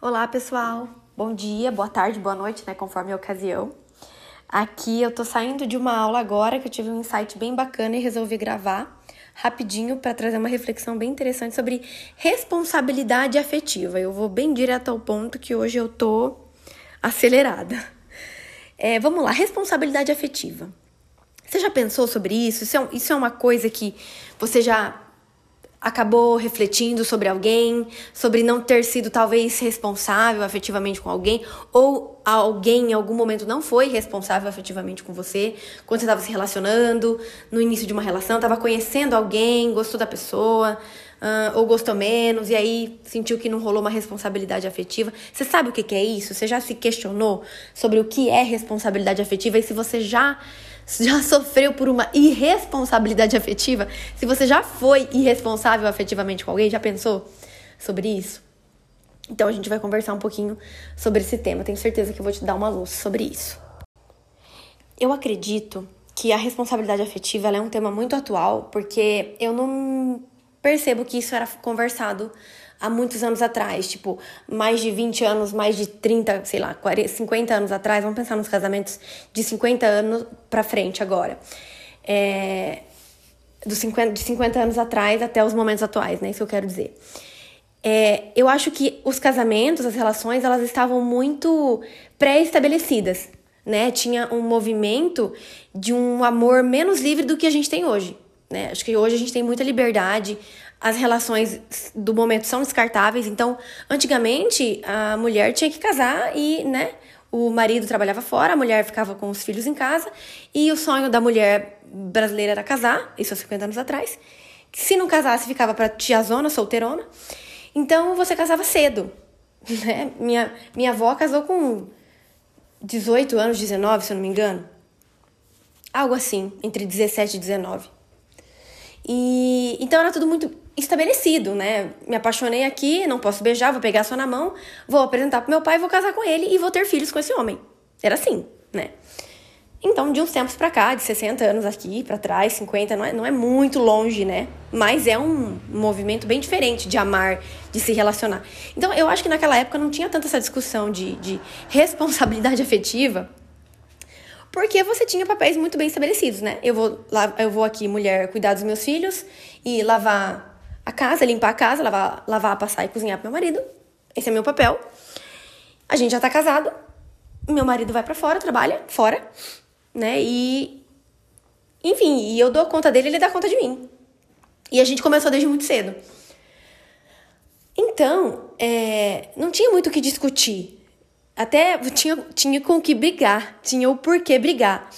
Olá, pessoal. Bom dia, boa tarde, boa noite, né, conforme a ocasião. Aqui eu tô saindo de uma aula agora que eu tive um insight bem bacana e resolvi gravar rapidinho para trazer uma reflexão bem interessante sobre responsabilidade afetiva. Eu vou bem direto ao ponto que hoje eu tô acelerada. É, vamos lá, responsabilidade afetiva. Você já pensou sobre isso? Isso é, isso é uma coisa que você já acabou refletindo sobre alguém, sobre não ter sido talvez responsável afetivamente com alguém, ou alguém em algum momento não foi responsável afetivamente com você, quando você estava se relacionando, no início de uma relação, estava conhecendo alguém, gostou da pessoa, uh, ou gostou menos, e aí sentiu que não rolou uma responsabilidade afetiva. Você sabe o que, que é isso? Você já se questionou sobre o que é responsabilidade afetiva e se você já já sofreu por uma irresponsabilidade afetiva, se você já foi irresponsável afetivamente com alguém, já pensou sobre isso? Então a gente vai conversar um pouquinho sobre esse tema. Tenho certeza que eu vou te dar uma luz sobre isso. Eu acredito que a responsabilidade afetiva é um tema muito atual, porque eu não percebo que isso era conversado há muitos anos atrás, tipo, mais de 20 anos, mais de 30, sei lá, 40, 50 anos atrás, vamos pensar nos casamentos de 50 anos pra frente agora. É, dos 50, de 50 anos atrás até os momentos atuais, né? Isso que eu quero dizer. É, eu acho que os casamentos, as relações, elas estavam muito pré-estabelecidas, né? Tinha um movimento de um amor menos livre do que a gente tem hoje, né? Acho que hoje a gente tem muita liberdade, as relações do momento são descartáveis. Então, antigamente, a mulher tinha que casar e, né, o marido trabalhava fora, a mulher ficava com os filhos em casa, e o sonho da mulher brasileira era casar, isso há 50 anos atrás. Se não casasse, ficava para tiazona, solteirona. Então, você casava cedo, né? Minha, minha avó casou com 18 anos, 19, se eu não me engano. Algo assim, entre 17 e 19. E então era tudo muito estabelecido, né? Me apaixonei aqui, não posso beijar, vou pegar só na mão, vou apresentar pro meu pai, vou casar com ele e vou ter filhos com esse homem. Era assim, né? Então, de uns tempos para cá, de 60 anos aqui para trás, 50, não é, não é muito longe, né? Mas é um movimento bem diferente de amar, de se relacionar. Então, eu acho que naquela época não tinha tanta essa discussão de, de responsabilidade afetiva, porque você tinha papéis muito bem estabelecidos, né? Eu vou, eu vou aqui, mulher, cuidar dos meus filhos e lavar a casa, limpar a casa, lavar, lavar, passar e cozinhar pro meu marido. Esse é meu papel. A gente já tá casado. Meu marido vai para fora, trabalha fora, né? E enfim, e eu dou conta dele, ele dá conta de mim. E a gente começou desde muito cedo. Então, é, não tinha muito o que discutir. Até tinha, tinha com o que brigar, tinha o porquê brigar.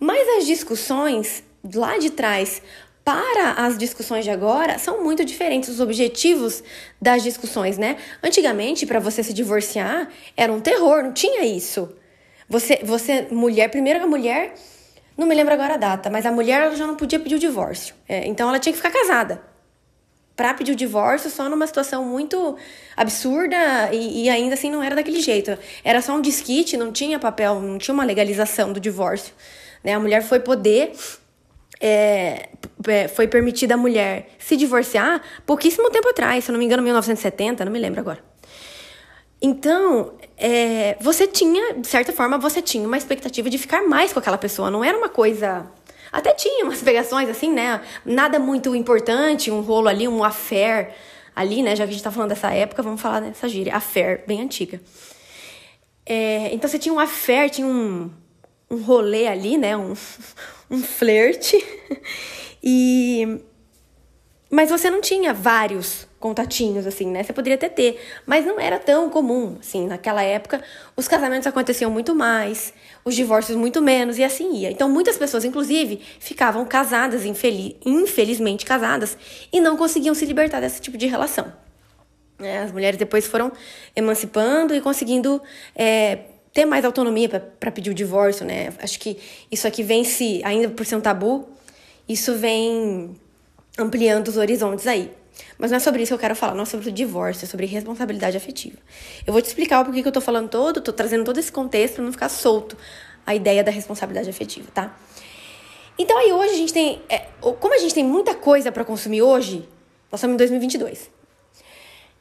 Mas as discussões lá de trás para as discussões de agora são muito diferentes os objetivos das discussões, né? Antigamente, para você se divorciar, era um terror, não tinha isso. Você, você, mulher, primeiro a mulher, não me lembro agora a data, mas a mulher ela já não podia pedir o divórcio. É, então ela tinha que ficar casada. Para pedir o divórcio só numa situação muito absurda e, e ainda assim não era daquele jeito. Era só um disquite, não tinha papel, não tinha uma legalização do divórcio. Né? A mulher foi poder é, é, foi permitida a mulher se divorciar pouquíssimo tempo atrás, se eu não me engano, 1970, não me lembro agora. Então, é, você tinha, de certa forma, você tinha uma expectativa de ficar mais com aquela pessoa, não era uma coisa. Até tinha umas pegações assim, né? Nada muito importante, um rolo ali, um affair ali, né? Já que a gente tá falando dessa época, vamos falar dessa gíria, affair, bem antiga. É, então você tinha um affair, tinha um, um rolê ali, né? Um, um flerte. E mas você não tinha vários contatinhos assim, né? Você poderia até ter, mas não era tão comum, assim, naquela época os casamentos aconteciam muito mais, os divórcios muito menos e assim ia. Então muitas pessoas inclusive ficavam casadas, infeliz, infelizmente casadas e não conseguiam se libertar desse tipo de relação. É, as mulheres depois foram emancipando e conseguindo é, ter mais autonomia para pedir o divórcio, né? Acho que isso aqui vem se, ainda por ser um tabu, isso vem ampliando os horizontes aí. Mas não é sobre isso que eu quero falar, não é sobre o divórcio, é sobre responsabilidade afetiva. Eu vou te explicar o porquê que eu tô falando todo, tô trazendo todo esse contexto para não ficar solto a ideia da responsabilidade afetiva, tá? Então aí hoje a gente tem, é, como a gente tem muita coisa para consumir hoje, nós estamos em 2022.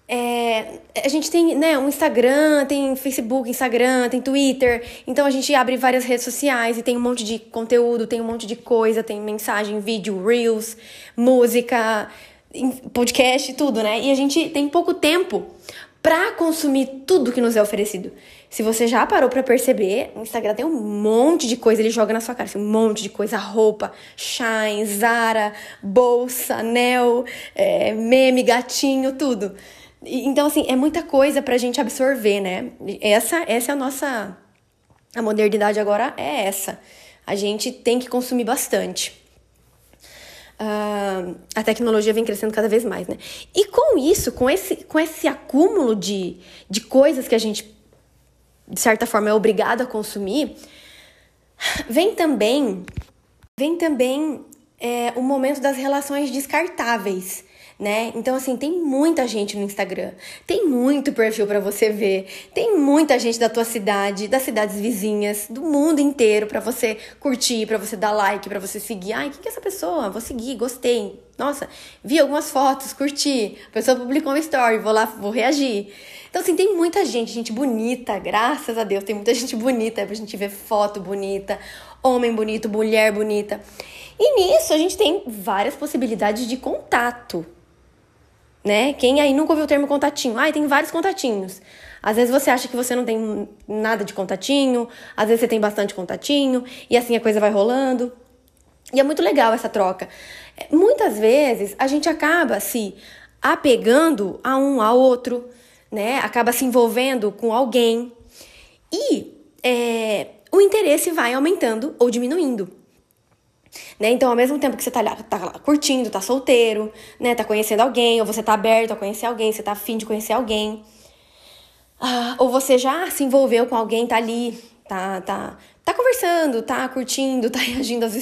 É, a gente tem né, um Instagram, tem Facebook, Instagram, tem Twitter, então a gente abre várias redes sociais e tem um monte de conteúdo, tem um monte de coisa, tem mensagem, vídeo, reels, música, podcast, tudo, né? E a gente tem pouco tempo para consumir tudo que nos é oferecido. Se você já parou para perceber, o Instagram tem um monte de coisa, ele joga na sua cara, assim, um monte de coisa, roupa, Shine, Zara, bolsa, anel, é, meme, gatinho, tudo. Então, assim, é muita coisa pra gente absorver, né? Essa, essa é a nossa. A modernidade agora é essa. A gente tem que consumir bastante. Uh, a tecnologia vem crescendo cada vez mais, né? E com isso, com esse, com esse acúmulo de, de coisas que a gente, de certa forma, é obrigado a consumir, vem também, vem também é, o momento das relações descartáveis né? Então assim, tem muita gente no Instagram. Tem muito perfil para você ver. Tem muita gente da tua cidade, das cidades vizinhas, do mundo inteiro para você curtir, para você dar like, para você seguir. Ai, quem que é essa pessoa? Vou seguir, gostei. Nossa, vi algumas fotos, curti. A pessoa publicou uma story, vou lá, vou reagir. Então, assim, tem muita gente, gente bonita, graças a Deus, tem muita gente bonita pra gente ver foto bonita, homem bonito, mulher bonita. E nisso a gente tem várias possibilidades de contato, né? Quem aí nunca ouviu o termo contatinho? Ah, tem vários contatinhos. Às vezes você acha que você não tem nada de contatinho, às vezes você tem bastante contatinho, e assim a coisa vai rolando. E é muito legal essa troca. Muitas vezes a gente acaba se apegando a um ao outro, né? Acaba se envolvendo com alguém e é, o interesse vai aumentando ou diminuindo. Né? Então, ao mesmo tempo que você tá tá lá curtindo, tá solteiro, né? Tá conhecendo alguém, ou você tá aberto a conhecer alguém, você tá afim de conhecer alguém. Ah, ou você já se envolveu com alguém, tá ali, tá, tá, tá conversando, tá curtindo, tá reagindo aos,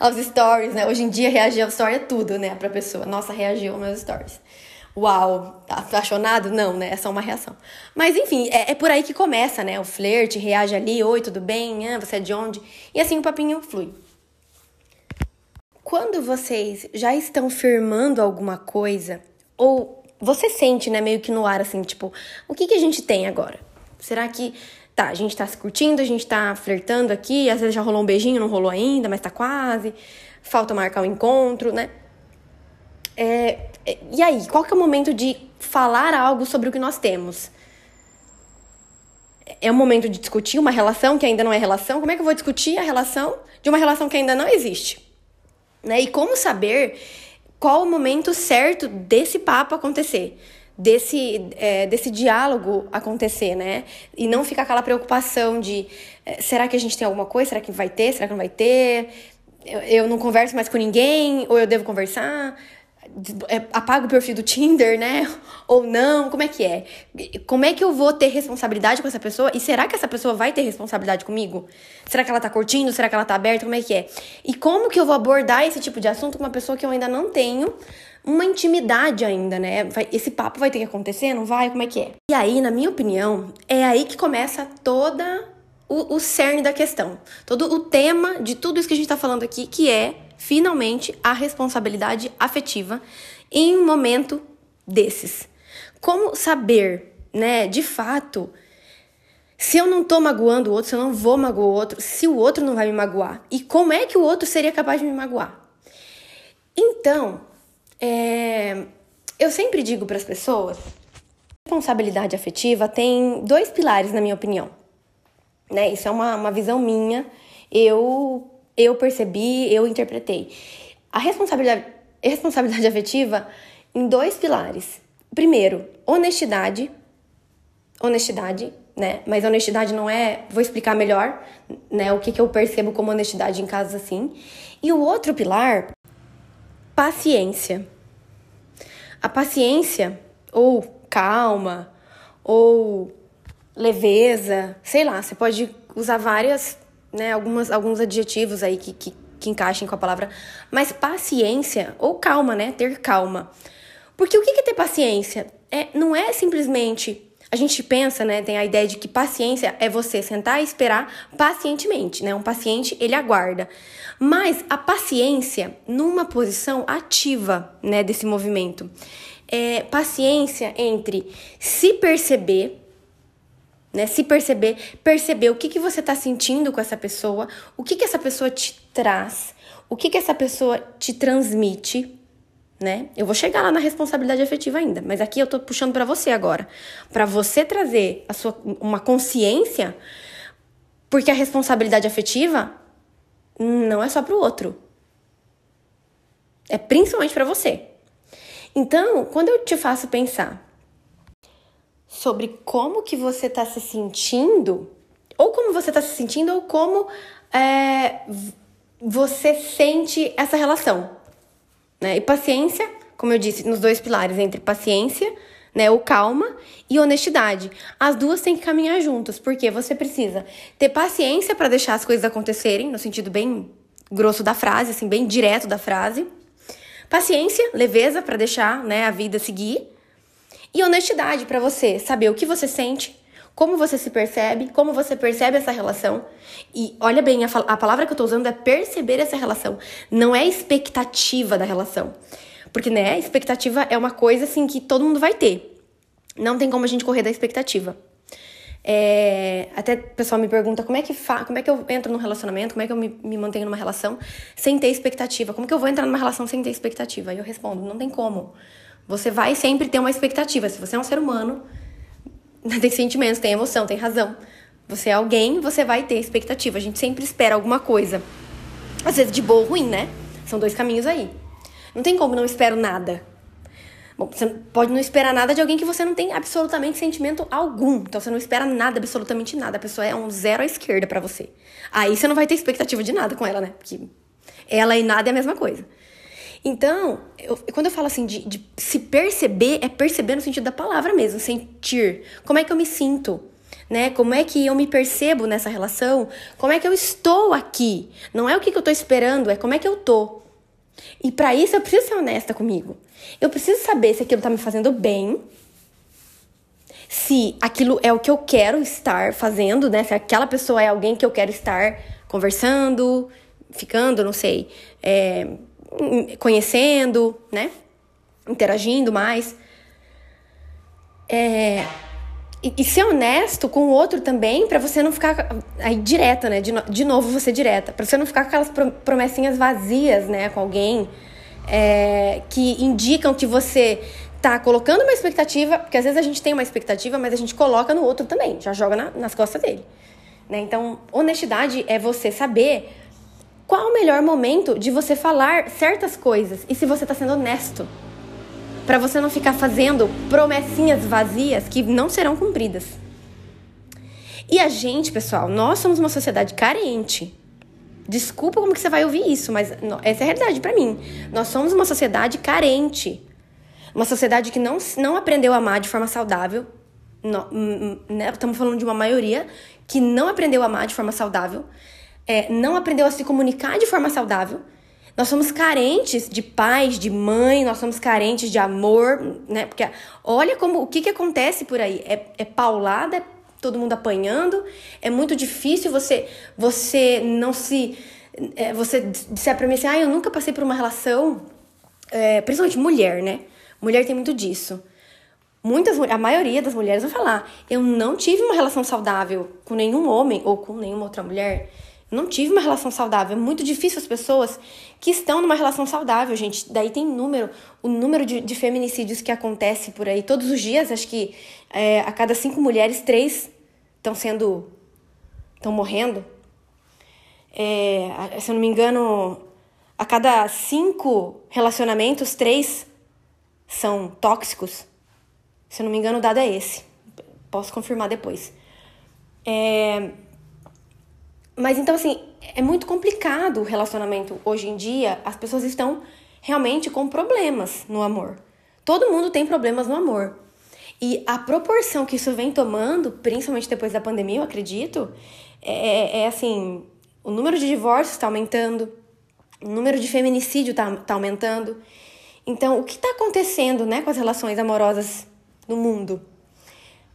aos stories, né? Hoje em dia, reagir ao story é tudo, né? Pra pessoa. Nossa, reagiu aos meus stories. Uau, apaixonado? Não, né? É só uma reação. Mas enfim, é, é, por aí que começa, né? O flerte, reage ali, oi, tudo bem? Ah, você é de onde? E assim o papinho flui. Quando vocês já estão firmando alguma coisa, ou você sente, né, meio que no ar, assim, tipo, o que, que a gente tem agora? Será que, tá, a gente tá se curtindo, a gente tá flertando aqui, às vezes já rolou um beijinho, não rolou ainda, mas tá quase, falta marcar o um encontro, né? É, e aí, qual que é o momento de falar algo sobre o que nós temos? É o momento de discutir uma relação que ainda não é relação? Como é que eu vou discutir a relação de uma relação que ainda não existe? Né? E como saber qual o momento certo desse papo acontecer? Desse, é, desse diálogo acontecer, né? E não ficar aquela preocupação de é, será que a gente tem alguma coisa? Será que vai ter? Será que não vai ter? Eu, eu não converso mais com ninguém? Ou eu devo conversar? É, apaga o perfil do Tinder, né? Ou não? Como é que é? Como é que eu vou ter responsabilidade com essa pessoa? E será que essa pessoa vai ter responsabilidade comigo? Será que ela tá curtindo? Será que ela tá aberta? Como é que é? E como que eu vou abordar esse tipo de assunto com uma pessoa que eu ainda não tenho uma intimidade ainda, né? Esse papo vai ter que acontecer? Não vai? Como é que é? E aí, na minha opinião, é aí que começa toda o, o cerne da questão. Todo o tema de tudo isso que a gente tá falando aqui, que é finalmente a responsabilidade afetiva em um momento desses. Como saber, né, de fato, se eu não tô magoando o outro, se eu não vou magoar o outro, se o outro não vai me magoar? E como é que o outro seria capaz de me magoar? Então, é, eu sempre digo para as pessoas, responsabilidade afetiva tem dois pilares, na minha opinião. Né? Isso é uma, uma visão minha. Eu eu percebi, eu interpretei. A responsabilidade, responsabilidade afetiva em dois pilares. Primeiro, honestidade. Honestidade, né? Mas honestidade não é. Vou explicar melhor, né? O que, que eu percebo como honestidade em casos assim. E o outro pilar, paciência. A paciência, ou calma, ou leveza, sei lá, você pode usar várias né, algumas, alguns adjetivos aí que, que, que encaixem com a palavra, mas paciência ou calma, né? Ter calma. Porque o que é ter paciência? É, não é simplesmente. A gente pensa, né? Tem a ideia de que paciência é você sentar e esperar pacientemente, né? Um paciente, ele aguarda. Mas a paciência numa posição ativa, né? Desse movimento. é, paciência entre se perceber, né? Se perceber, perceber o que, que você está sentindo com essa pessoa, o que, que essa pessoa te traz, o que, que essa pessoa te transmite, né? Eu vou chegar lá na responsabilidade afetiva ainda, mas aqui eu tô puxando para você agora, para você trazer a sua uma consciência, porque a responsabilidade afetiva não é só para o outro. É principalmente para você. Então, quando eu te faço pensar sobre como que você está se sentindo, ou como você está se sentindo, ou como é, você sente essa relação. Né? E paciência, como eu disse, nos dois pilares, entre paciência, né, ou calma, e honestidade. As duas têm que caminhar juntas, porque você precisa ter paciência para deixar as coisas acontecerem, no sentido bem grosso da frase, assim, bem direto da frase. Paciência, leveza para deixar, né, a vida seguir. E honestidade para você saber o que você sente, como você se percebe, como você percebe essa relação. E olha bem, a, a palavra que eu tô usando é perceber essa relação, não é expectativa da relação. Porque, né, expectativa é uma coisa assim que todo mundo vai ter. Não tem como a gente correr da expectativa. É, até o pessoal me pergunta como é que fa como é que eu entro num relacionamento, como é que eu me, me mantenho numa relação sem ter expectativa? Como que eu vou entrar numa relação sem ter expectativa? E eu respondo, não tem como. Você vai sempre ter uma expectativa. Se você é um ser humano, tem sentimentos, tem emoção, tem razão. Você é alguém, você vai ter expectativa. A gente sempre espera alguma coisa. Às vezes de boa ou ruim, né? São dois caminhos aí. Não tem como não espero nada. Bom, você pode não esperar nada de alguém que você não tem absolutamente sentimento algum. Então você não espera nada, absolutamente nada. A pessoa é um zero à esquerda para você. Aí você não vai ter expectativa de nada com ela, né? Porque ela e nada é a mesma coisa. Então, eu, quando eu falo assim de, de se perceber, é perceber no sentido da palavra mesmo, sentir. Como é que eu me sinto? Né? Como é que eu me percebo nessa relação? Como é que eu estou aqui? Não é o que, que eu estou esperando, é como é que eu tô. E para isso eu preciso ser honesta comigo. Eu preciso saber se aquilo tá me fazendo bem, se aquilo é o que eu quero estar fazendo, né? Se aquela pessoa é alguém que eu quero estar conversando, ficando, não sei, é, conhecendo, né? Interagindo mais. É, e, e, ser honesto com o outro também, para você não ficar aí direta, né? De, no, de novo, você direta. Pra você não ficar com aquelas promessinhas vazias, né? Com alguém é, que indicam que você tá colocando uma expectativa, porque às vezes a gente tem uma expectativa, mas a gente coloca no outro também, já joga na, nas costas dele. Né? Então, honestidade é você saber qual o melhor momento de você falar certas coisas e se você está sendo honesto. Para você não ficar fazendo promessinhas vazias que não serão cumpridas. E a gente, pessoal, nós somos uma sociedade carente. Desculpa como que você vai ouvir isso, mas essa é a realidade para mim. Nós somos uma sociedade carente. Uma sociedade que não, não aprendeu a amar de forma saudável. Não, né? Estamos falando de uma maioria que não aprendeu a amar de forma saudável é, não aprendeu a se comunicar de forma saudável. Nós somos carentes de pais, de mãe, nós somos carentes de amor, né? Porque olha como o que, que acontece por aí. É, é paulada, é todo mundo apanhando. É muito difícil você você não se. É, você disser pra mim assim, ah, eu nunca passei por uma relação. É, principalmente mulher, né? Mulher tem muito disso. Muitas, a maioria das mulheres vão falar, eu não tive uma relação saudável com nenhum homem ou com nenhuma outra mulher não tive uma relação saudável. É muito difícil as pessoas que estão numa relação saudável, gente. Daí tem número, o número de, de feminicídios que acontece por aí todos os dias. Acho que é, a cada cinco mulheres, três estão sendo. estão morrendo. É, se eu não me engano, a cada cinco relacionamentos, três são tóxicos. Se eu não me engano, o dado é esse. Posso confirmar depois. É, mas então, assim, é muito complicado o relacionamento hoje em dia. As pessoas estão realmente com problemas no amor. Todo mundo tem problemas no amor. E a proporção que isso vem tomando, principalmente depois da pandemia, eu acredito, é, é, é assim: o número de divórcios está aumentando, o número de feminicídio está tá aumentando. Então, o que está acontecendo né, com as relações amorosas no mundo?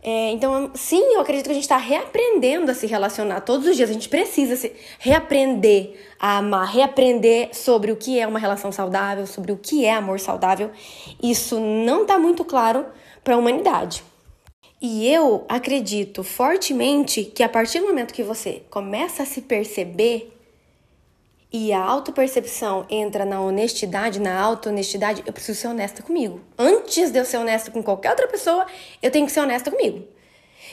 É, então, sim, eu acredito que a gente está reaprendendo a se relacionar todos os dias. A gente precisa se reaprender a amar, reaprender sobre o que é uma relação saudável, sobre o que é amor saudável. Isso não está muito claro para a humanidade. E eu acredito fortemente que a partir do momento que você começa a se perceber e a autopercepção entra na honestidade, na auto-honestidade, eu preciso ser honesta comigo. Antes de eu ser honesta com qualquer outra pessoa, eu tenho que ser honesta comigo.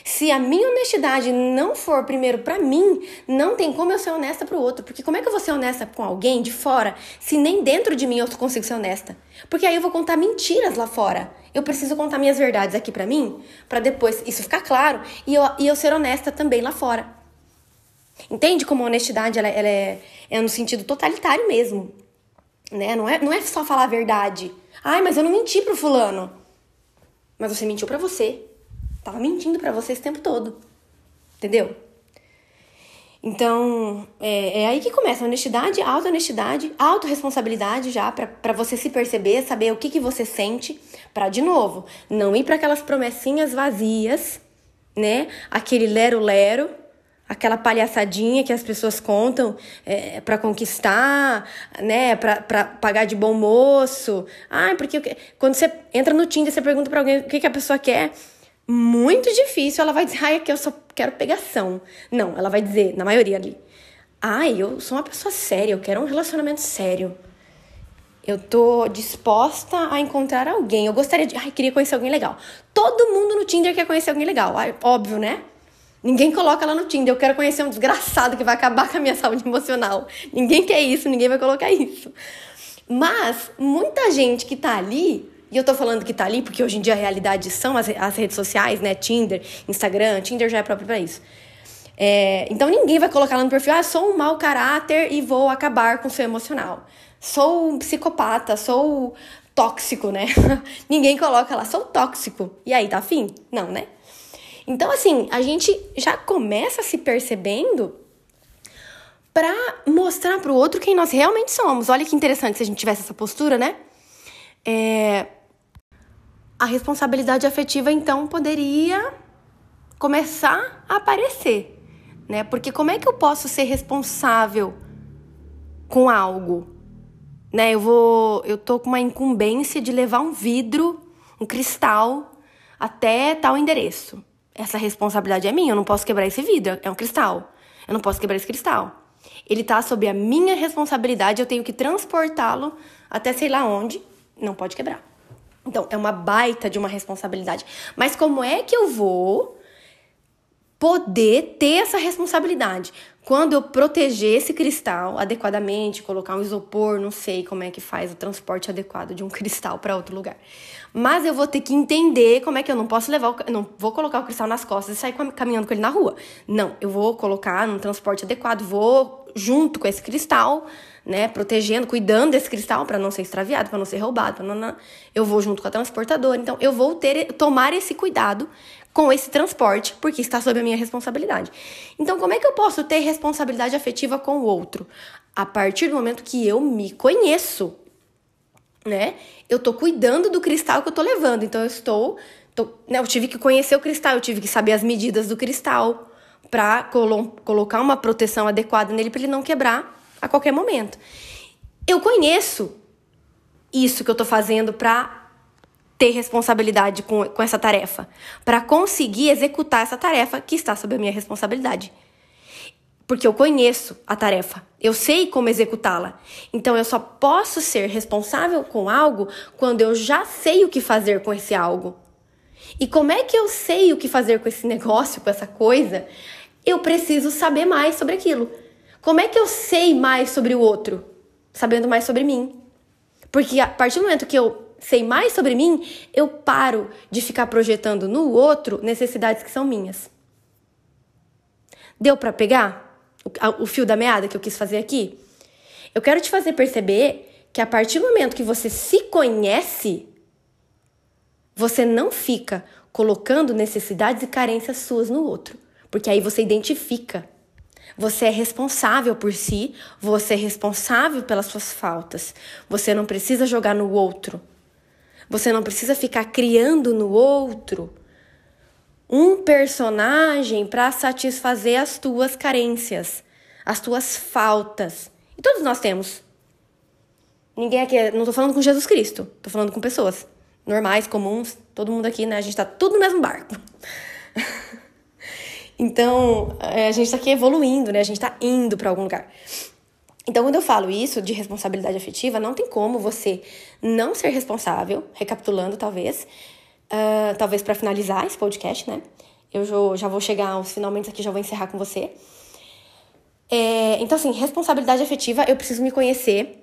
Se a minha honestidade não for primeiro para mim, não tem como eu ser honesta para o outro. Porque como é que eu vou ser honesta com alguém de fora se nem dentro de mim eu consigo ser honesta? Porque aí eu vou contar mentiras lá fora. Eu preciso contar minhas verdades aqui para mim, para depois isso ficar claro e eu, e eu ser honesta também lá fora. Entende como a honestidade ela, ela é, é no sentido totalitário mesmo. Né? Não, é, não é só falar a verdade. Ai, mas eu não menti pro fulano. Mas você mentiu para você. Tava mentindo para você esse tempo todo. Entendeu? Então, é, é aí que começa a honestidade, auto-honestidade, autorresponsabilidade já, para você se perceber, saber o que, que você sente, para de novo, não ir para aquelas promessinhas vazias, né? Aquele lero-lero, aquela palhaçadinha que as pessoas contam é, para conquistar, né, para pagar de bom moço. Ah, porque quando você entra no Tinder, você pergunta para alguém o que, que a pessoa quer muito difícil, ela vai dizer, ai, aqui eu só quero pegação. Não, ela vai dizer, na maioria ali, ai, eu sou uma pessoa séria, eu quero um relacionamento sério. Eu tô disposta a encontrar alguém. Eu gostaria de. Ai, queria conhecer alguém legal. Todo mundo no Tinder quer conhecer alguém legal. Ai, óbvio, né? Ninguém coloca lá no Tinder. Eu quero conhecer um desgraçado que vai acabar com a minha saúde emocional. Ninguém quer isso, ninguém vai colocar isso. Mas muita gente que tá ali e eu tô falando que tá ali porque hoje em dia a realidade são as, as redes sociais, né? Tinder, Instagram, Tinder já é próprio para isso. É, então ninguém vai colocar lá no perfil, ah, sou um mau caráter e vou acabar com o seu emocional. Sou um psicopata, sou tóxico, né? ninguém coloca lá, sou tóxico. E aí, tá afim? Não, né? Então, assim, a gente já começa se percebendo para mostrar pro outro quem nós realmente somos. Olha que interessante se a gente tivesse essa postura, né? É, a responsabilidade afetiva então poderia começar a aparecer, né? Porque como é que eu posso ser responsável com algo, né? Eu vou, eu tô com uma incumbência de levar um vidro, um cristal até tal endereço. Essa responsabilidade é minha, eu não posso quebrar esse vidro, é um cristal. Eu não posso quebrar esse cristal. Ele tá sob a minha responsabilidade, eu tenho que transportá-lo até sei lá onde, não pode quebrar. Então, é uma baita de uma responsabilidade. Mas como é que eu vou poder ter essa responsabilidade? Quando eu proteger esse cristal adequadamente, colocar um isopor, não sei como é que faz o transporte adequado de um cristal para outro lugar. Mas eu vou ter que entender como é que eu não posso levar, o, não vou colocar o cristal nas costas e sair caminhando com ele na rua. Não, eu vou colocar num transporte adequado, vou junto com esse cristal né, protegendo, cuidando desse cristal para não ser extraviado, para não ser roubado, pra não, eu vou junto com a transportadora. Então, eu vou ter tomar esse cuidado com esse transporte, porque está sob a minha responsabilidade. Então, como é que eu posso ter responsabilidade afetiva com o outro? A partir do momento que eu me conheço, né? Eu tô cuidando do cristal que eu tô levando. Então, eu estou, tô, né, eu tive que conhecer o cristal, eu tive que saber as medidas do cristal para colo colocar uma proteção adequada nele para ele não quebrar a qualquer momento. Eu conheço isso que eu tô fazendo para ter responsabilidade com, com essa tarefa, para conseguir executar essa tarefa que está sob a minha responsabilidade. Porque eu conheço a tarefa, eu sei como executá-la. Então eu só posso ser responsável com algo quando eu já sei o que fazer com esse algo. E como é que eu sei o que fazer com esse negócio, com essa coisa? Eu preciso saber mais sobre aquilo. Como é que eu sei mais sobre o outro? Sabendo mais sobre mim. Porque a partir do momento que eu sei mais sobre mim, eu paro de ficar projetando no outro necessidades que são minhas. Deu para pegar o, o fio da meada que eu quis fazer aqui? Eu quero te fazer perceber que a partir do momento que você se conhece, você não fica colocando necessidades e carências suas no outro, porque aí você identifica você é responsável por si, você é responsável pelas suas faltas. Você não precisa jogar no outro. Você não precisa ficar criando no outro um personagem para satisfazer as tuas carências, as tuas faltas. E todos nós temos. Ninguém aqui, não tô falando com Jesus Cristo, tô falando com pessoas normais, comuns, todo mundo aqui, né? A gente tá tudo no mesmo barco. então, é, a gente tá aqui evoluindo, né? A gente tá indo para algum lugar. Então, quando eu falo isso de responsabilidade afetiva, não tem como você não ser responsável, recapitulando talvez, uh, talvez para finalizar esse podcast, né? Eu já vou chegar aos finalmente aqui, já vou encerrar com você. É, então, assim, responsabilidade afetiva, eu preciso me conhecer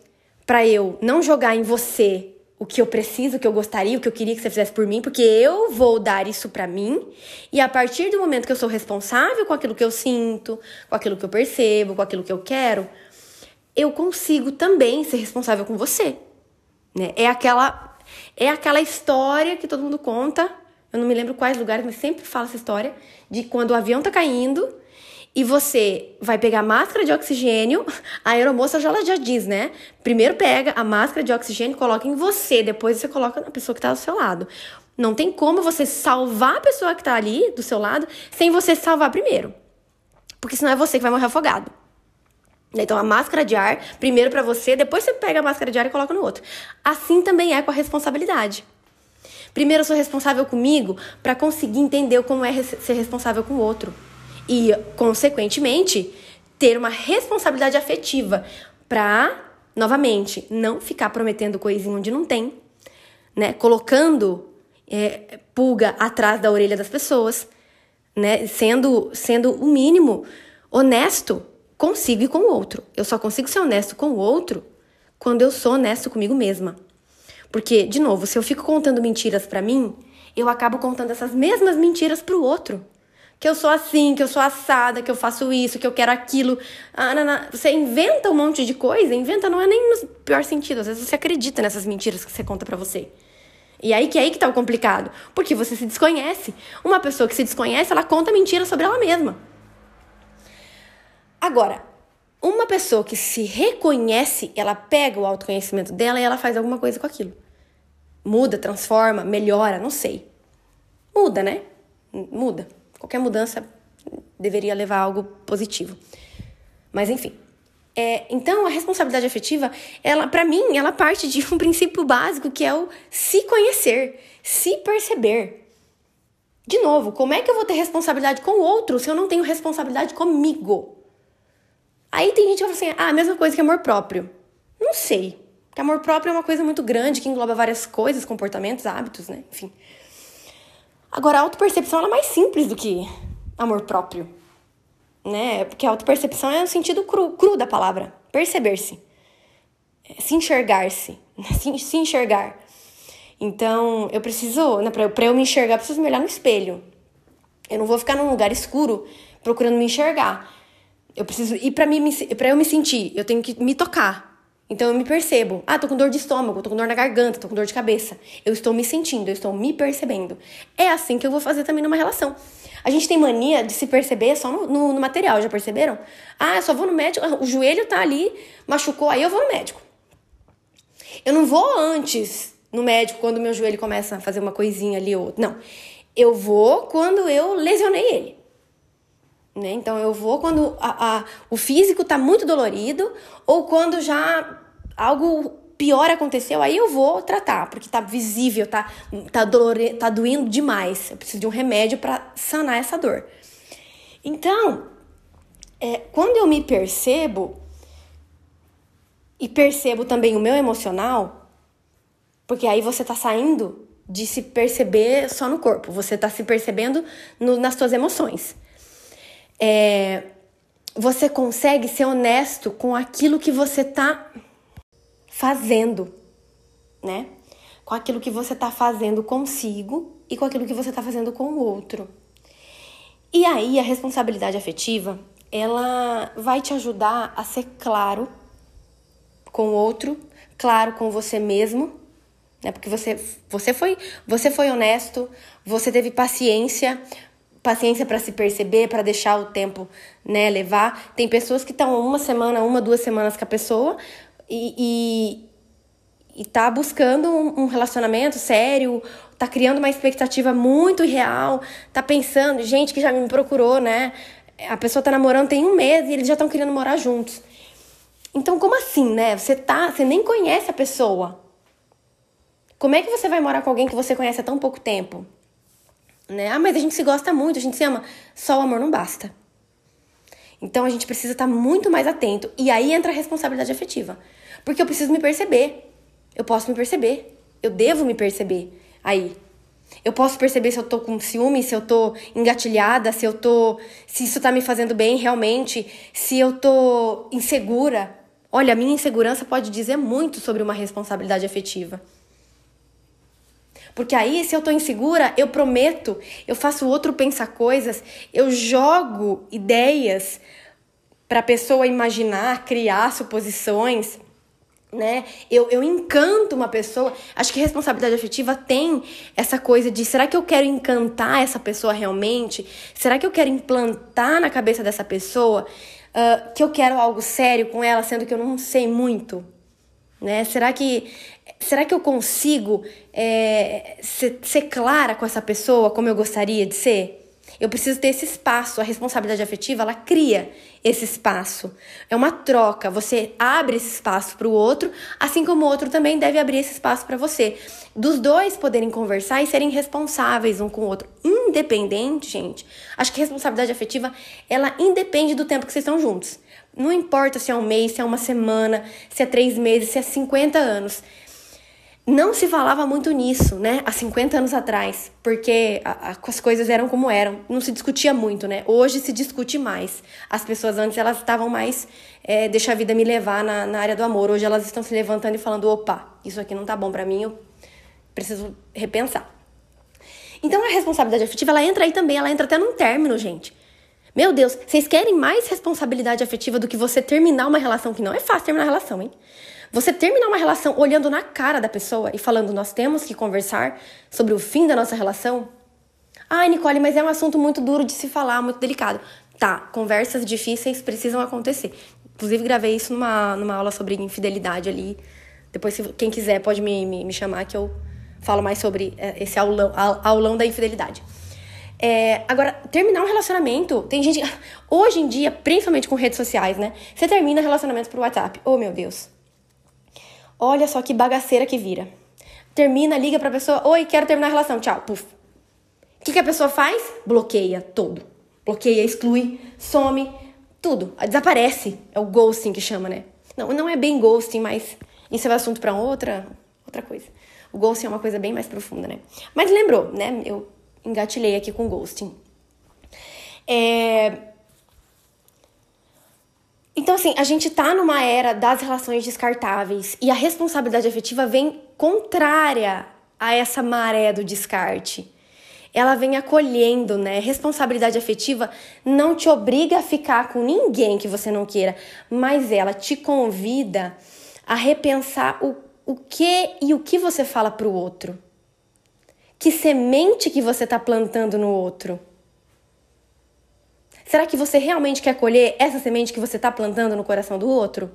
para eu não jogar em você o que eu preciso, o que eu gostaria, o que eu queria que você fizesse por mim, porque eu vou dar isso para mim. E a partir do momento que eu sou responsável com aquilo que eu sinto, com aquilo que eu percebo, com aquilo que eu quero, eu consigo também ser responsável com você. Né? É aquela é aquela história que todo mundo conta. Eu não me lembro quais lugares, mas sempre falo essa história de quando o avião tá caindo e você vai pegar a máscara de oxigênio, a aeromoça já, já diz, né? Primeiro pega a máscara de oxigênio, coloca em você, depois você coloca na pessoa que tá do seu lado. Não tem como você salvar a pessoa que tá ali do seu lado sem você salvar primeiro. Porque senão é você que vai morrer afogado. Então, a máscara de ar, primeiro para você, depois você pega a máscara de ar e coloca no outro. Assim também é com a responsabilidade. Primeiro, eu sou responsável comigo para conseguir entender como é ser responsável com o outro. E, consequentemente, ter uma responsabilidade afetiva para, novamente, não ficar prometendo coisinha onde não tem, né? Colocando é, pulga atrás da orelha das pessoas, né? Sendo, sendo o mínimo honesto consigo e com o outro. Eu só consigo ser honesto com o outro quando eu sou honesto comigo mesma. Porque, de novo, se eu fico contando mentiras para mim, eu acabo contando essas mesmas mentiras pro outro. Que eu sou assim, que eu sou assada, que eu faço isso, que eu quero aquilo. Ah, não, não. Você inventa um monte de coisa, inventa não é nem no pior sentido. Às vezes você acredita nessas mentiras que você conta para você. E aí que é aí que tá o complicado. Porque você se desconhece. Uma pessoa que se desconhece, ela conta mentiras sobre ela mesma. Agora, uma pessoa que se reconhece, ela pega o autoconhecimento dela e ela faz alguma coisa com aquilo. Muda, transforma, melhora, não sei. Muda, né? Muda. Qualquer mudança deveria levar a algo positivo. Mas enfim. É, então, a responsabilidade afetiva, ela, para mim, ela parte de um princípio básico que é o se conhecer, se perceber. De novo, como é que eu vou ter responsabilidade com o outro se eu não tenho responsabilidade comigo? Aí tem gente que fala assim, ah, a mesma coisa que amor próprio. Não sei. Porque amor próprio é uma coisa muito grande que engloba várias coisas, comportamentos, hábitos, né? Enfim. Agora, a autopercepção é mais simples do que amor próprio. Né? Porque a autopercepção é o sentido cru, cru da palavra. Perceber-se. É se enxergar-se. Se, se enxergar. Então, eu preciso, né, pra, pra eu me enxergar, eu preciso me olhar no espelho. Eu não vou ficar num lugar escuro procurando me enxergar. Eu preciso. E pra, mim, pra eu me sentir, eu tenho que me tocar. Então eu me percebo. Ah, tô com dor de estômago, tô com dor na garganta, tô com dor de cabeça. Eu estou me sentindo, eu estou me percebendo. É assim que eu vou fazer também numa relação. A gente tem mania de se perceber só no, no, no material, já perceberam? Ah, eu só vou no médico, o joelho tá ali, machucou, aí eu vou no médico. Eu não vou antes no médico quando meu joelho começa a fazer uma coisinha ali ou Não. Eu vou quando eu lesionei ele. Né? Então eu vou quando a, a, o físico está muito dolorido ou quando já algo pior aconteceu, aí eu vou tratar, porque tá visível, tá, tá, dolore, tá doendo demais. Eu preciso de um remédio para sanar essa dor. Então, é, quando eu me percebo e percebo também o meu emocional, porque aí você tá saindo de se perceber só no corpo, você tá se percebendo no, nas suas emoções é, você consegue ser honesto com aquilo que você está fazendo, né? Com aquilo que você está fazendo consigo e com aquilo que você está fazendo com o outro. E aí a responsabilidade afetiva, ela vai te ajudar a ser claro com o outro, claro com você mesmo, né? Porque você, você foi, você foi honesto, você teve paciência, paciência para se perceber, para deixar o tempo, né, levar. Tem pessoas que estão uma semana, uma, duas semanas com a pessoa e, e, e tá buscando um, um relacionamento sério, tá criando uma expectativa muito irreal, tá pensando, gente que já me procurou, né? A pessoa tá namorando tem um mês e eles já estão querendo morar juntos. Então, como assim, né? Você tá, você nem conhece a pessoa. Como é que você vai morar com alguém que você conhece há tão pouco tempo? Né? Ah, mas a gente se gosta muito, a gente se ama. Só o amor não basta. Então a gente precisa estar muito mais atento. E aí entra a responsabilidade afetiva. Porque eu preciso me perceber. Eu posso me perceber. Eu devo me perceber. Aí. Eu posso perceber se eu tô com ciúme, se eu tô engatilhada, se eu tô. se isso tá me fazendo bem realmente, se eu tô insegura. Olha, a minha insegurança pode dizer muito sobre uma responsabilidade afetiva. Porque aí, se eu tô insegura, eu prometo, eu faço o outro pensar coisas, eu jogo ideias para a pessoa imaginar, criar suposições, né? Eu, eu encanto uma pessoa. Acho que responsabilidade afetiva tem essa coisa de será que eu quero encantar essa pessoa realmente? Será que eu quero implantar na cabeça dessa pessoa uh, que eu quero algo sério com ela, sendo que eu não sei muito? Né? Será que será que eu consigo é, ser, ser clara com essa pessoa como eu gostaria de ser? Eu preciso ter esse espaço. A responsabilidade afetiva, ela cria esse espaço. É uma troca. Você abre esse espaço para o outro, assim como o outro também deve abrir esse espaço para você. Dos dois poderem conversar e serem responsáveis um com o outro. Independente, gente. Acho que responsabilidade afetiva, ela independe do tempo que vocês estão juntos. Não importa se é um mês, se é uma semana, se é três meses, se é 50 anos não se falava muito nisso, né? Há 50 anos atrás, porque a, a, as coisas eram como eram, não se discutia muito, né? Hoje se discute mais. As pessoas antes elas estavam mais, é, deixa a vida me levar na, na área do amor. Hoje elas estão se levantando e falando, opa, isso aqui não tá bom para mim, eu preciso repensar. Então a responsabilidade afetiva, ela entra aí também, ela entra até num término, gente. Meu Deus, vocês querem mais responsabilidade afetiva do que você terminar uma relação que não é fácil terminar a relação, hein? Você terminar uma relação olhando na cara da pessoa e falando, nós temos que conversar sobre o fim da nossa relação? Ai, Nicole, mas é um assunto muito duro de se falar, muito delicado. Tá, conversas difíceis precisam acontecer. Inclusive, gravei isso numa, numa aula sobre infidelidade ali. Depois, se, quem quiser, pode me, me, me chamar que eu falo mais sobre é, esse aulão, aulão da infidelidade. É, agora, terminar um relacionamento, tem gente. Hoje em dia, principalmente com redes sociais, né? Você termina relacionamentos por WhatsApp. Oh, meu Deus. Olha só que bagaceira que vira. Termina, liga pra pessoa, oi, quero terminar a relação, tchau, puf. O que, que a pessoa faz? Bloqueia tudo. Bloqueia, exclui, some, tudo. Desaparece. É o ghosting que chama, né? Não, não é bem ghosting, mas isso é assunto para outra, outra coisa. O ghosting é uma coisa bem mais profunda, né? Mas lembrou, né? Eu engatilhei aqui com ghosting. É, então, assim, a gente tá numa era das relações descartáveis e a responsabilidade afetiva vem contrária a essa maré do descarte. Ela vem acolhendo, né? Responsabilidade afetiva não te obriga a ficar com ninguém que você não queira, mas ela te convida a repensar o, o que e o que você fala pro outro. Que semente que você tá plantando no outro. Será que você realmente quer colher essa semente que você está plantando no coração do outro?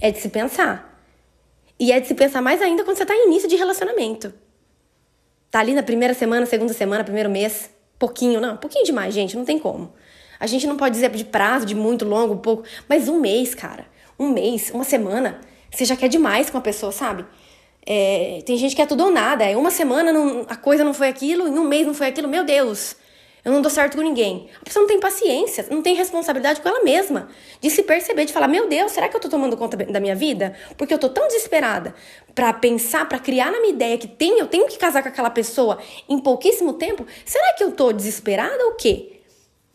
É de se pensar. E é de se pensar mais ainda quando você está em início de relacionamento. Tá ali na primeira semana, segunda semana, primeiro mês. Pouquinho, não, pouquinho demais, gente, não tem como. A gente não pode dizer de prazo, de muito longo, pouco, mas um mês, cara. Um mês, uma semana, você já quer demais com a pessoa, sabe? É, tem gente que é tudo ou nada. É uma semana não, a coisa não foi aquilo, em um mês não foi aquilo. Meu Deus, eu não dou certo com ninguém. A pessoa não tem paciência, não tem responsabilidade com ela mesma. De se perceber, de falar: Meu Deus, será que eu tô tomando conta da minha vida? Porque eu tô tão desesperada para pensar, para criar na minha ideia que tem, eu tenho que casar com aquela pessoa em pouquíssimo tempo. Será que eu tô desesperada ou o quê?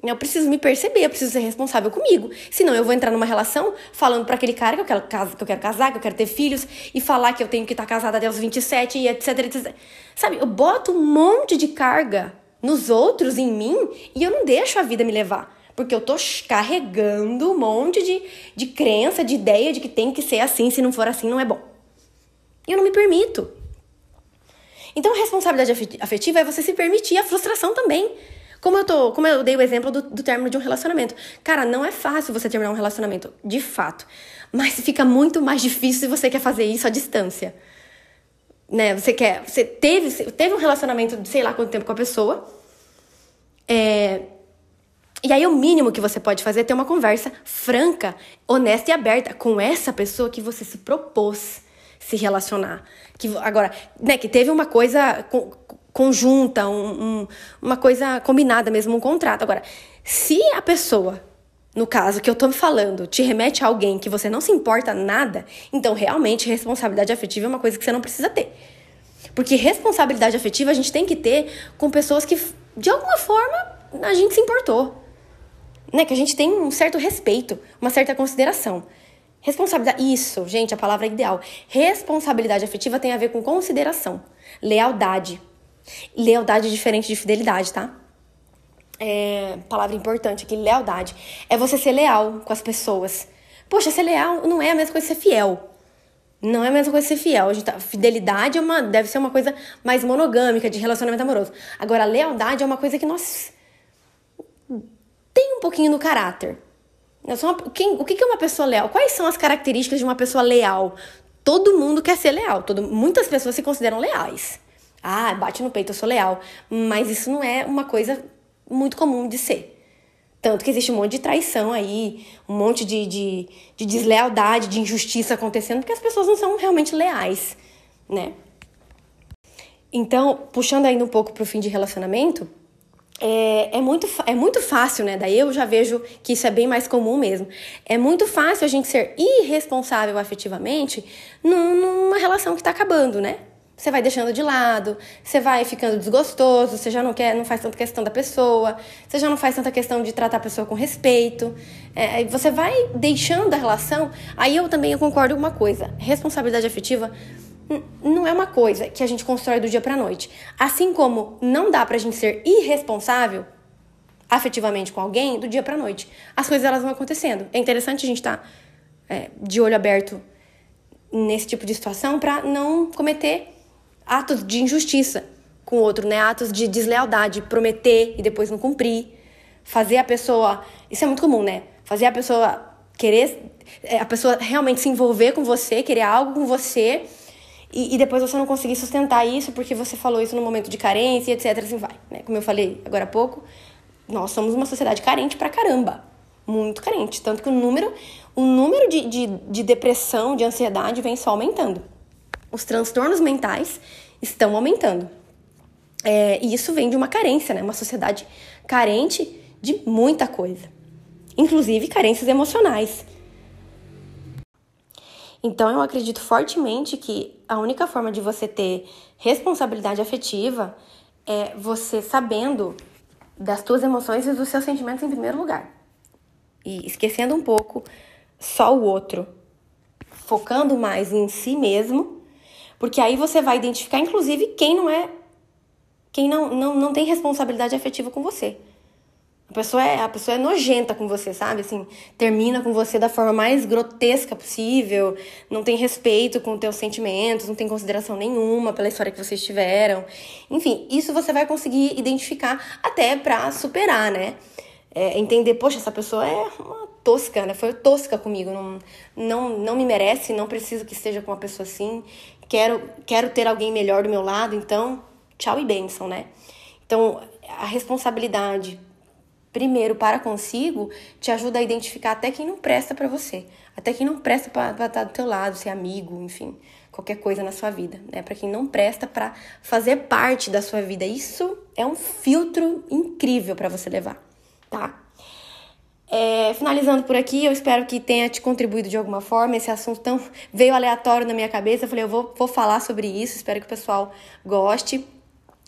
Eu preciso me perceber, eu preciso ser responsável comigo. Senão eu vou entrar numa relação falando para aquele cara que eu, quero, que eu quero casar, que eu quero ter filhos, e falar que eu tenho que estar casada até os 27 e etc, etc. Sabe, eu boto um monte de carga nos outros, em mim, e eu não deixo a vida me levar. Porque eu tô carregando um monte de, de crença, de ideia de que tem que ser assim, se não for assim, não é bom. E eu não me permito. Então, responsabilidade afetiva é você se permitir a frustração também. Como eu, tô, como eu dei o exemplo do, do término de um relacionamento. Cara, não é fácil você terminar um relacionamento, de fato. Mas fica muito mais difícil se você quer fazer isso à distância. né? Você quer, você teve, teve um relacionamento de sei lá quanto tempo com a pessoa. É, e aí o mínimo que você pode fazer é ter uma conversa franca, honesta e aberta com essa pessoa que você se propôs se relacionar. Que agora, né, que teve uma coisa conjunta, um, um, uma coisa combinada mesmo, um contrato. Agora, se a pessoa, no caso que eu tô falando, te remete a alguém que você não se importa nada, então realmente responsabilidade afetiva é uma coisa que você não precisa ter. Porque responsabilidade afetiva a gente tem que ter com pessoas que, de alguma forma, a gente se importou né? Que a gente tem um certo respeito, uma certa consideração. Responsabilidade. Isso, gente, a palavra é ideal. Responsabilidade afetiva tem a ver com consideração, lealdade. Lealdade é diferente de fidelidade, tá? É, palavra importante aqui, lealdade. É você ser leal com as pessoas. Poxa, ser leal não é a mesma coisa que ser fiel. Não é a mesma coisa que ser fiel. A gente tá, fidelidade é uma, deve ser uma coisa mais monogâmica, de relacionamento amoroso. Agora, lealdade é uma coisa que nós tem um pouquinho no caráter. Uma, quem, o que é uma pessoa leal? Quais são as características de uma pessoa leal? Todo mundo quer ser leal. Todo, muitas pessoas se consideram leais. Ah, bate no peito, eu sou leal. Mas isso não é uma coisa muito comum de ser. Tanto que existe um monte de traição aí, um monte de, de, de deslealdade, de injustiça acontecendo, porque as pessoas não são realmente leais, né? Então, puxando ainda um pouco pro fim de relacionamento, é, é, muito, é muito fácil, né? Daí eu já vejo que isso é bem mais comum mesmo. É muito fácil a gente ser irresponsável afetivamente numa relação que tá acabando, né? Você vai deixando de lado, você vai ficando desgostoso, você já não quer, não faz tanta questão da pessoa, você já não faz tanta questão de tratar a pessoa com respeito. É, você vai deixando a relação. Aí eu também eu concordo com uma coisa: responsabilidade afetiva não é uma coisa que a gente constrói do dia para noite. Assim como não dá pra gente ser irresponsável afetivamente com alguém do dia para noite. As coisas elas vão acontecendo. É interessante a gente estar tá, é, de olho aberto nesse tipo de situação para não cometer atos de injustiça com o outro, né? Atos de deslealdade, prometer e depois não cumprir, fazer a pessoa, isso é muito comum, né? Fazer a pessoa querer é, a pessoa realmente se envolver com você, querer algo com você e, e, depois você não conseguir sustentar isso porque você falou isso no momento de carência, etc. Assim vai, né? Como eu falei agora há pouco, nós somos uma sociedade carente pra caramba. Muito carente. Tanto que o número, o número de, de, de depressão, de ansiedade vem só aumentando. Os transtornos mentais estão aumentando. É, e isso vem de uma carência, né? Uma sociedade carente de muita coisa. Inclusive carências emocionais. Então eu acredito fortemente que a única forma de você ter responsabilidade afetiva é você sabendo das suas emoções e dos seus sentimentos em primeiro lugar. E esquecendo um pouco só o outro, focando mais em si mesmo, porque aí você vai identificar inclusive quem não é quem não, não, não tem responsabilidade afetiva com você. A pessoa, é, a pessoa é nojenta com você, sabe? Assim, termina com você da forma mais grotesca possível, não tem respeito com os teus sentimentos, não tem consideração nenhuma pela história que vocês tiveram. Enfim, isso você vai conseguir identificar até pra superar, né? É, entender, poxa, essa pessoa é uma tosca, né? Foi tosca comigo, não, não, não me merece, não preciso que esteja com uma pessoa assim. Quero, quero ter alguém melhor do meu lado, então, tchau e bênção, né? Então, a responsabilidade primeiro para consigo te ajuda a identificar até quem não presta para você, até quem não presta para estar do teu lado, ser amigo, enfim, qualquer coisa na sua vida, né? Para quem não presta para fazer parte da sua vida. Isso é um filtro incrível para você levar, tá? É, finalizando por aqui, eu espero que tenha te contribuído de alguma forma. Esse assunto tão veio aleatório na minha cabeça. Eu falei, eu vou, vou falar sobre isso. Espero que o pessoal goste.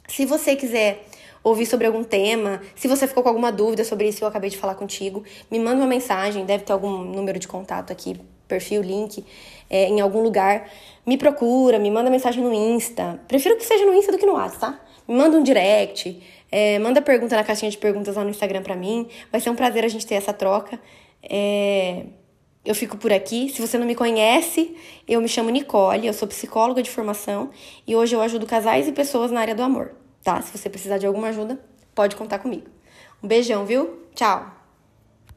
Se você quiser ouvir sobre algum tema, se você ficou com alguma dúvida sobre isso que eu acabei de falar contigo, me manda uma mensagem, deve ter algum número de contato aqui, perfil, link, é, em algum lugar. Me procura, me manda mensagem no Insta. Prefiro que seja no Insta do que no WhatsApp, tá? Me manda um direct, é, manda pergunta na caixinha de perguntas lá no Instagram pra mim. Vai ser um prazer a gente ter essa troca. É, eu fico por aqui. Se você não me conhece, eu me chamo Nicole, eu sou psicóloga de formação e hoje eu ajudo casais e pessoas na área do amor tá? Se você precisar de alguma ajuda, pode contar comigo. Um beijão, viu? Tchau!